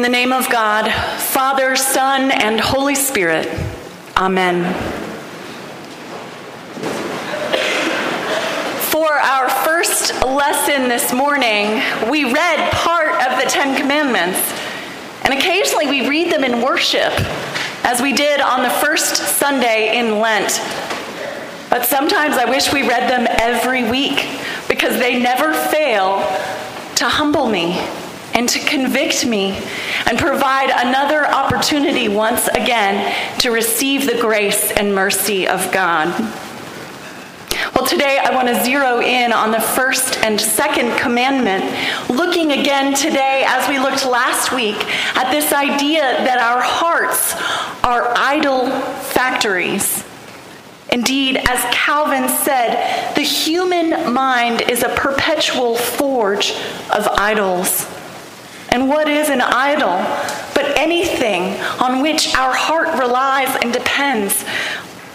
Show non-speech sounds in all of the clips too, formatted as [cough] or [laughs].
In the name of God, Father, Son, and Holy Spirit. Amen. For our first lesson this morning, we read part of the Ten Commandments, and occasionally we read them in worship, as we did on the first Sunday in Lent. But sometimes I wish we read them every week because they never fail to humble me and to convict me and provide another opportunity once again to receive the grace and mercy of God. Well, today I want to zero in on the first and second commandment, looking again today, as we looked last week, at this idea that our hearts are idol factories. Indeed, as Calvin said, the human mind is a perpetual forge of idols. And what is an idol but anything on which our heart relies and depends,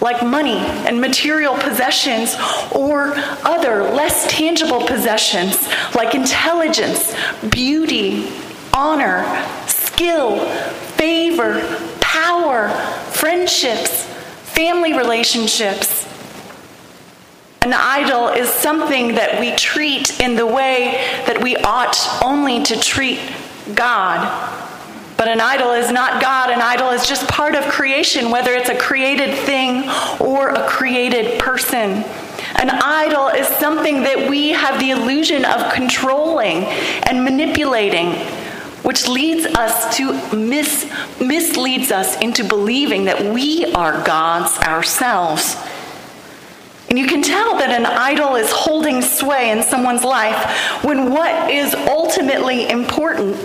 like money and material possessions or other less tangible possessions like intelligence, beauty, honor, skill, favor, power, friendships, family relationships. An idol is something that we treat in the way that we ought only to treat God. But an idol is not God. An idol is just part of creation, whether it's a created thing or a created person. An idol is something that we have the illusion of controlling and manipulating, which leads us to mis- misleads us into believing that we are gods ourselves. And you can tell that an idol is holding sway in someone's life when what is ultimately important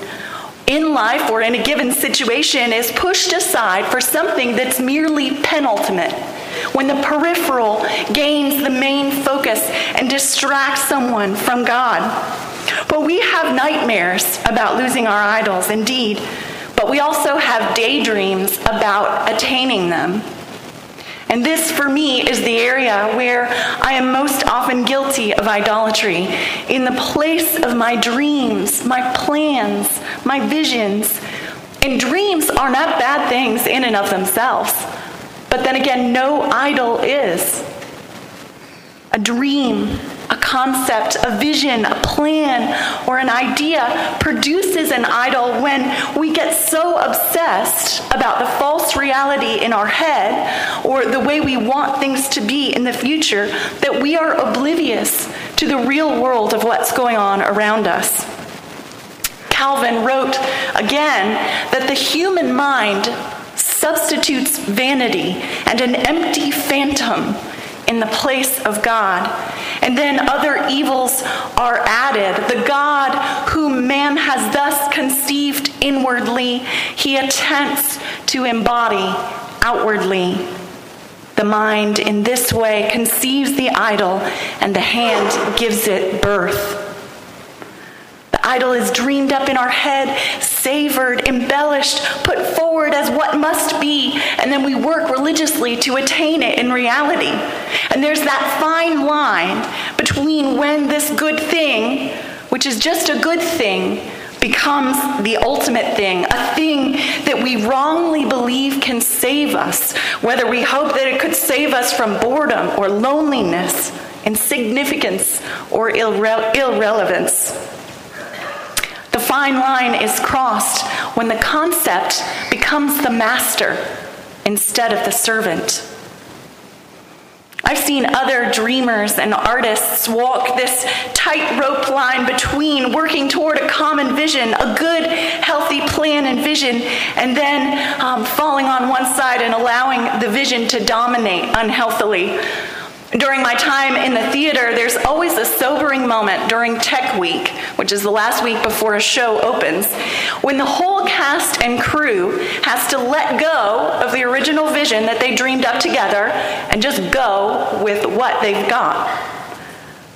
in life or in a given situation is pushed aside for something that's merely penultimate. When the peripheral gains the main focus and distracts someone from God. But we have nightmares about losing our idols, indeed, but we also have daydreams about attaining them. And this, for me, is the area where I am most often guilty of idolatry. In the place of my dreams, my plans, my visions. And dreams are not bad things in and of themselves. But then again, no idol is. A dream concept, a vision, a plan, or an idea produces an idol when we get so obsessed about the false reality in our head or the way we want things to be in the future that we are oblivious to the real world of what's going on around us. Calvin wrote again that the human mind substitutes vanity and an empty phantom in the place of God. And then other evils are added. The God whom man has thus conceived inwardly, he attempts to embody outwardly. The mind in this way conceives the idol, and the hand gives it birth. The idol is dreamed up in our head, savored, embellished, put forward as what must be, and then we work religiously to attain it in reality. And there's that fine line between when this good thing, which is just a good thing, becomes the ultimate thing, a thing that we wrongly believe can save us, whether we hope that it could save us from boredom or loneliness, insignificance, or irre- irrelevance. The fine line is crossed when the concept becomes the master instead of the servant. I've seen other dreamers and artists walk this tightrope line between working toward a common vision, a good, healthy plan and vision, and then um, falling on one side and allowing the vision to dominate unhealthily. During my time in the theater, there's always a sobering moment during Tech Week, which is the last week before a show opens, when the whole cast and crew has to let go of the original vision that they dreamed up together and just go with what they've got.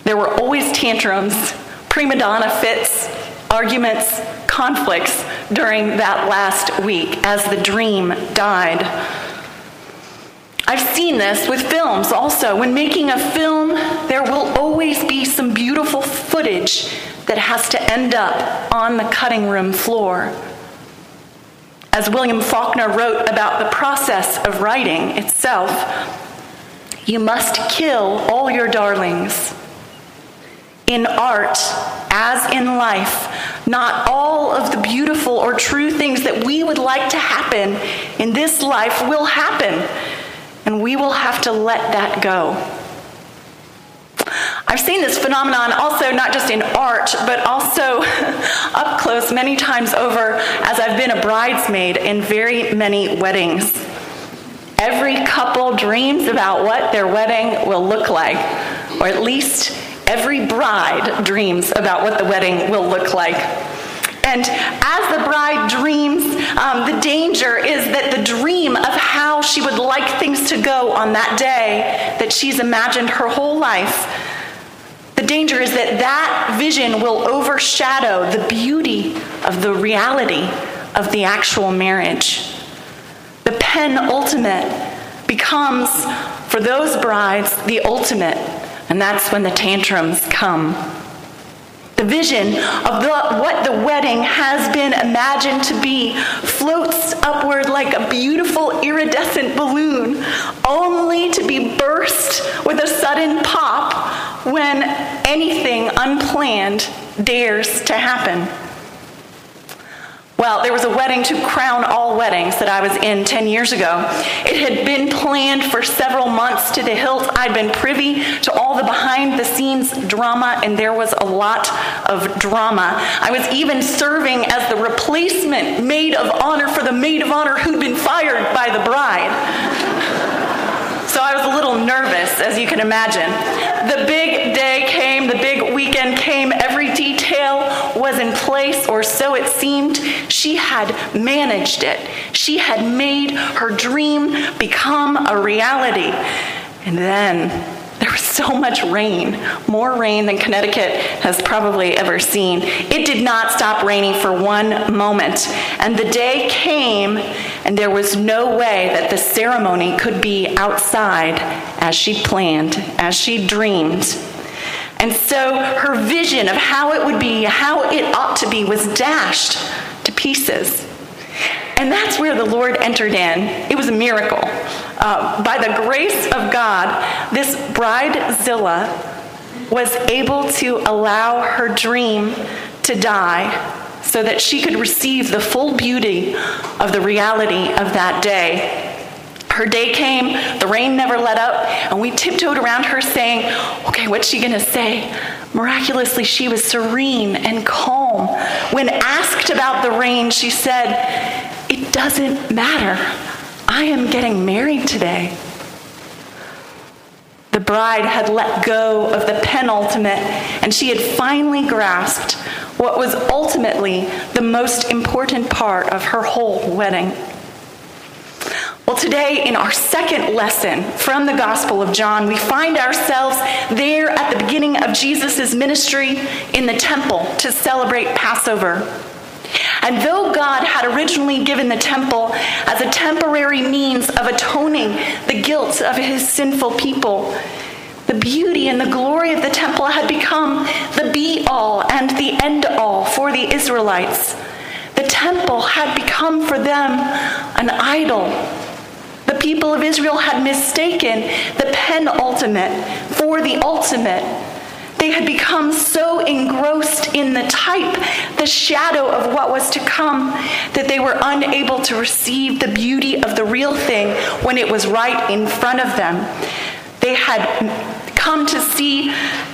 There were always tantrums, prima donna fits, arguments, conflicts during that last week as the dream died. I've seen this with films also. When making a film, there will always be some beautiful footage that has to end up on the cutting room floor. as William Faulkner wrote about the process of writing itself, you must kill all your darlings. In art, as in life, not all of the beautiful or true things that we would like to happen in this life will happen, and we will have to let that go. I've seen this phenomenon also not just in art, but also [laughs] up close many times over as I've been a bridesmaid in very many weddings. Every couple dreams about what their wedding will look like, or at least every bride dreams about what the wedding will look like. And as the bride dreams, um, the danger is that the dream she would like things to go on that day that she's imagined her whole life, the danger is that that vision will overshadow the beauty of the reality of the actual marriage. The penultimate becomes, for those brides, the ultimate and that's when the tantrums come. The vision of the, what the wedding has been imagined to be floats upward like a beautiful iridescent balloon, only to be burst with a sudden pop when anything unplanned dares to happen. Well, there was a wedding to crown all weddings that I was in 10 years ago. It had been planned for several months to the hilt. I'd been privy to all the behind the scenes drama, and there was a lot of drama. I was even serving as the replacement maid of honor for the maid of honor who'd been fired by the bride. So I was a little nervous, as you can imagine. The big day came, the big weekend came, every detail was in place, or so it seemed. She had managed it. She had made her dream become a reality. And then there was so much rain, more rain than Connecticut has probably ever seen. It did not stop raining for one moment. And the day came, and there was no way that the ceremony could be outside as she planned, as she dreamed. And so her vision of how it would be, how it ought to be, was dashed to pieces. And that's where the Lord entered in. It was a miracle. Uh, by the grace of God, this bride Zillah was able to allow her dream to die so that she could receive the full beauty of the reality of that day. Her day came, the rain never let up, and we tiptoed around her saying, Okay, what's she gonna say? Miraculously, she was serene and calm. When asked about the rain, she said, It doesn't matter. I am getting married today. The bride had let go of the penultimate, and she had finally grasped what was ultimately the most important part of her whole wedding. Well, today, in our second lesson from the Gospel of John, we find ourselves there at the beginning of Jesus' ministry in the temple to celebrate Passover. And though God had originally given the temple as a temporary means of atoning the guilt of his sinful people, the beauty and the glory of the temple had become the be all and the end all for the Israelites. The temple had become for them an idol the people of Israel had mistaken the penultimate for the ultimate. They had become so engrossed in the type, the shadow of what was to come, that they were unable to receive the beauty of the real thing when it was right in front of them. They had come to see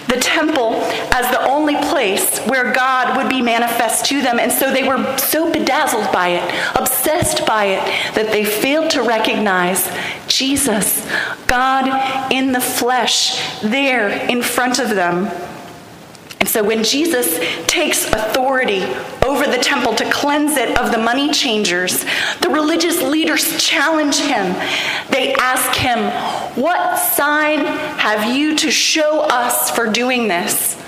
the temple as the only place where God would be manifest to them. And so they were so bedazzled by it, obsessed by it, that they failed to recognize Jesus, God in the flesh, there in front of them. And so when Jesus takes authority over the temple to cleanse it of the money changers, the religious leaders challenge him. They ask him, What sign have you to show us for doing this?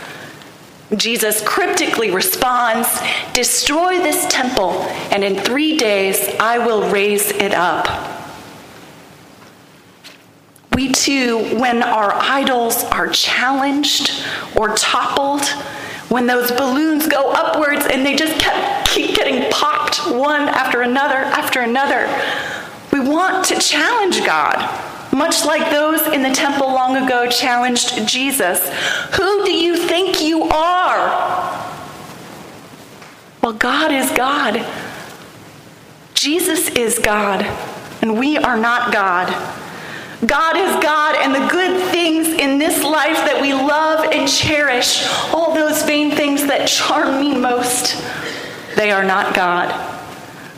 Jesus cryptically responds, Destroy this temple, and in three days I will raise it up. We too, when our idols are challenged or toppled, when those balloons go upwards and they just kept keep getting popped one after another after another. We want to challenge God, much like those in the temple long ago challenged Jesus. Who do you think you are? Well, God is God. Jesus is God, and we are not God. God is God, and the good things in this life that we love and cherish, all those vain things that charm me most, they are not God.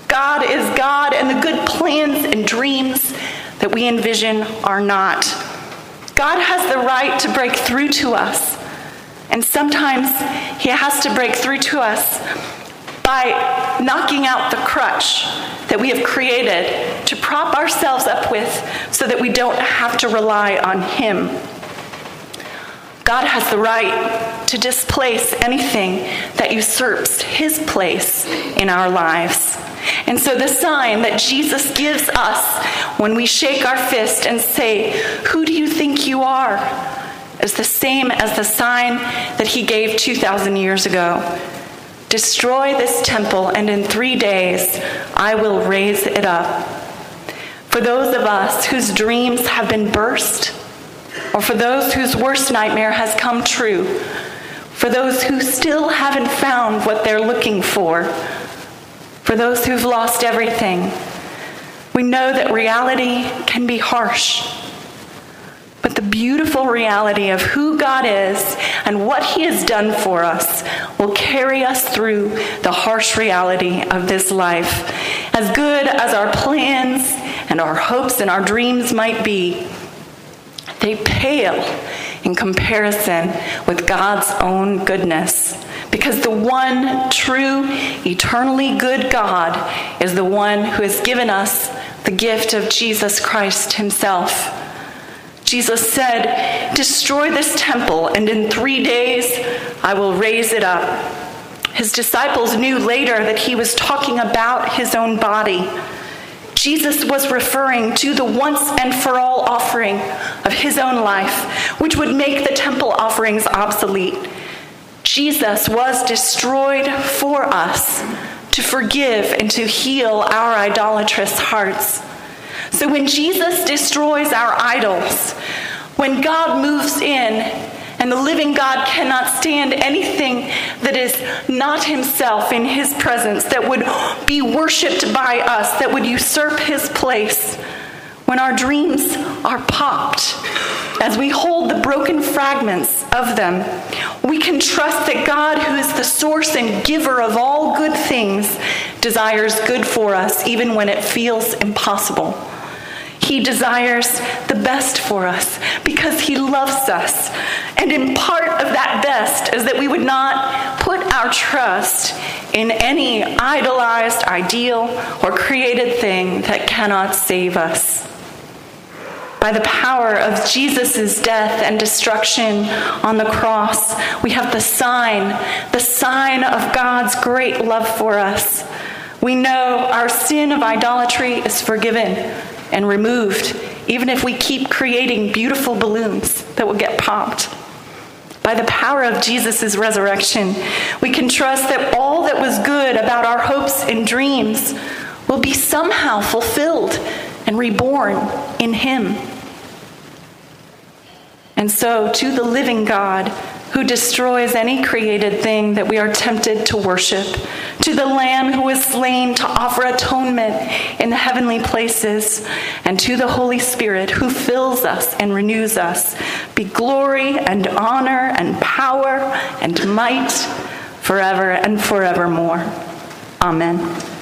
God is God, and the good plans and dreams that we envision are not. God has the right to break through to us, and sometimes He has to break through to us by knocking out the crutch that we have created to prop ourselves up with so that we don't have to rely on Him. God has the right to displace anything that usurps His place in our lives. And so, the sign that Jesus gives us when we shake our fist and say, Who do you think you are? is the same as the sign that He gave 2,000 years ago Destroy this temple, and in three days I will raise it up. For those of us whose dreams have been burst, or for those whose worst nightmare has come true, for those who still haven't found what they're looking for, for those who've lost everything, we know that reality can be harsh but the beautiful reality of who God is and what He has done for us will carry us through the harsh reality of this life. As good as our plans and our hopes and our dreams might be, they pale in comparison with God's own goodness. Because the one true, eternally good God is the one who has given us the gift of Jesus Christ Himself. Jesus said, Destroy this temple, and in three days I will raise it up. His disciples knew later that he was talking about his own body. Jesus was referring to the once and for all offering of his own life, which would make the temple offerings obsolete. Jesus was destroyed for us to forgive and to heal our idolatrous hearts. So when Jesus destroys our idols, when God moves in and the living God cannot stand anything that is not himself in his presence, that would be worshiped by us, that would usurp his place, when our dreams are popped, as we hold the broken fragments of them, we can trust that God, who is the source and giver of all good things, desires good for us, even when it feels impossible. He desires the best for us because He loves us. And in part of that best is that we would not put our trust in any idolized ideal or created thing that cannot save us. By the power of Jesus' death and destruction on the cross, we have the sign, the sign of God's great love for us. We know our sin of idolatry is forgiven and removed, even if we keep creating beautiful balloons that will get popped. By the power of Jesus' resurrection, we can trust that all that was good about our hopes and dreams will be somehow fulfilled and reborn in Him. And so, to the living God, who destroys any created thing that we are tempted to worship, to the Lamb who was slain to offer atonement in the heavenly places, and to the Holy Spirit who fills us and renews us, be glory and honor and power and might forever and forevermore. Amen.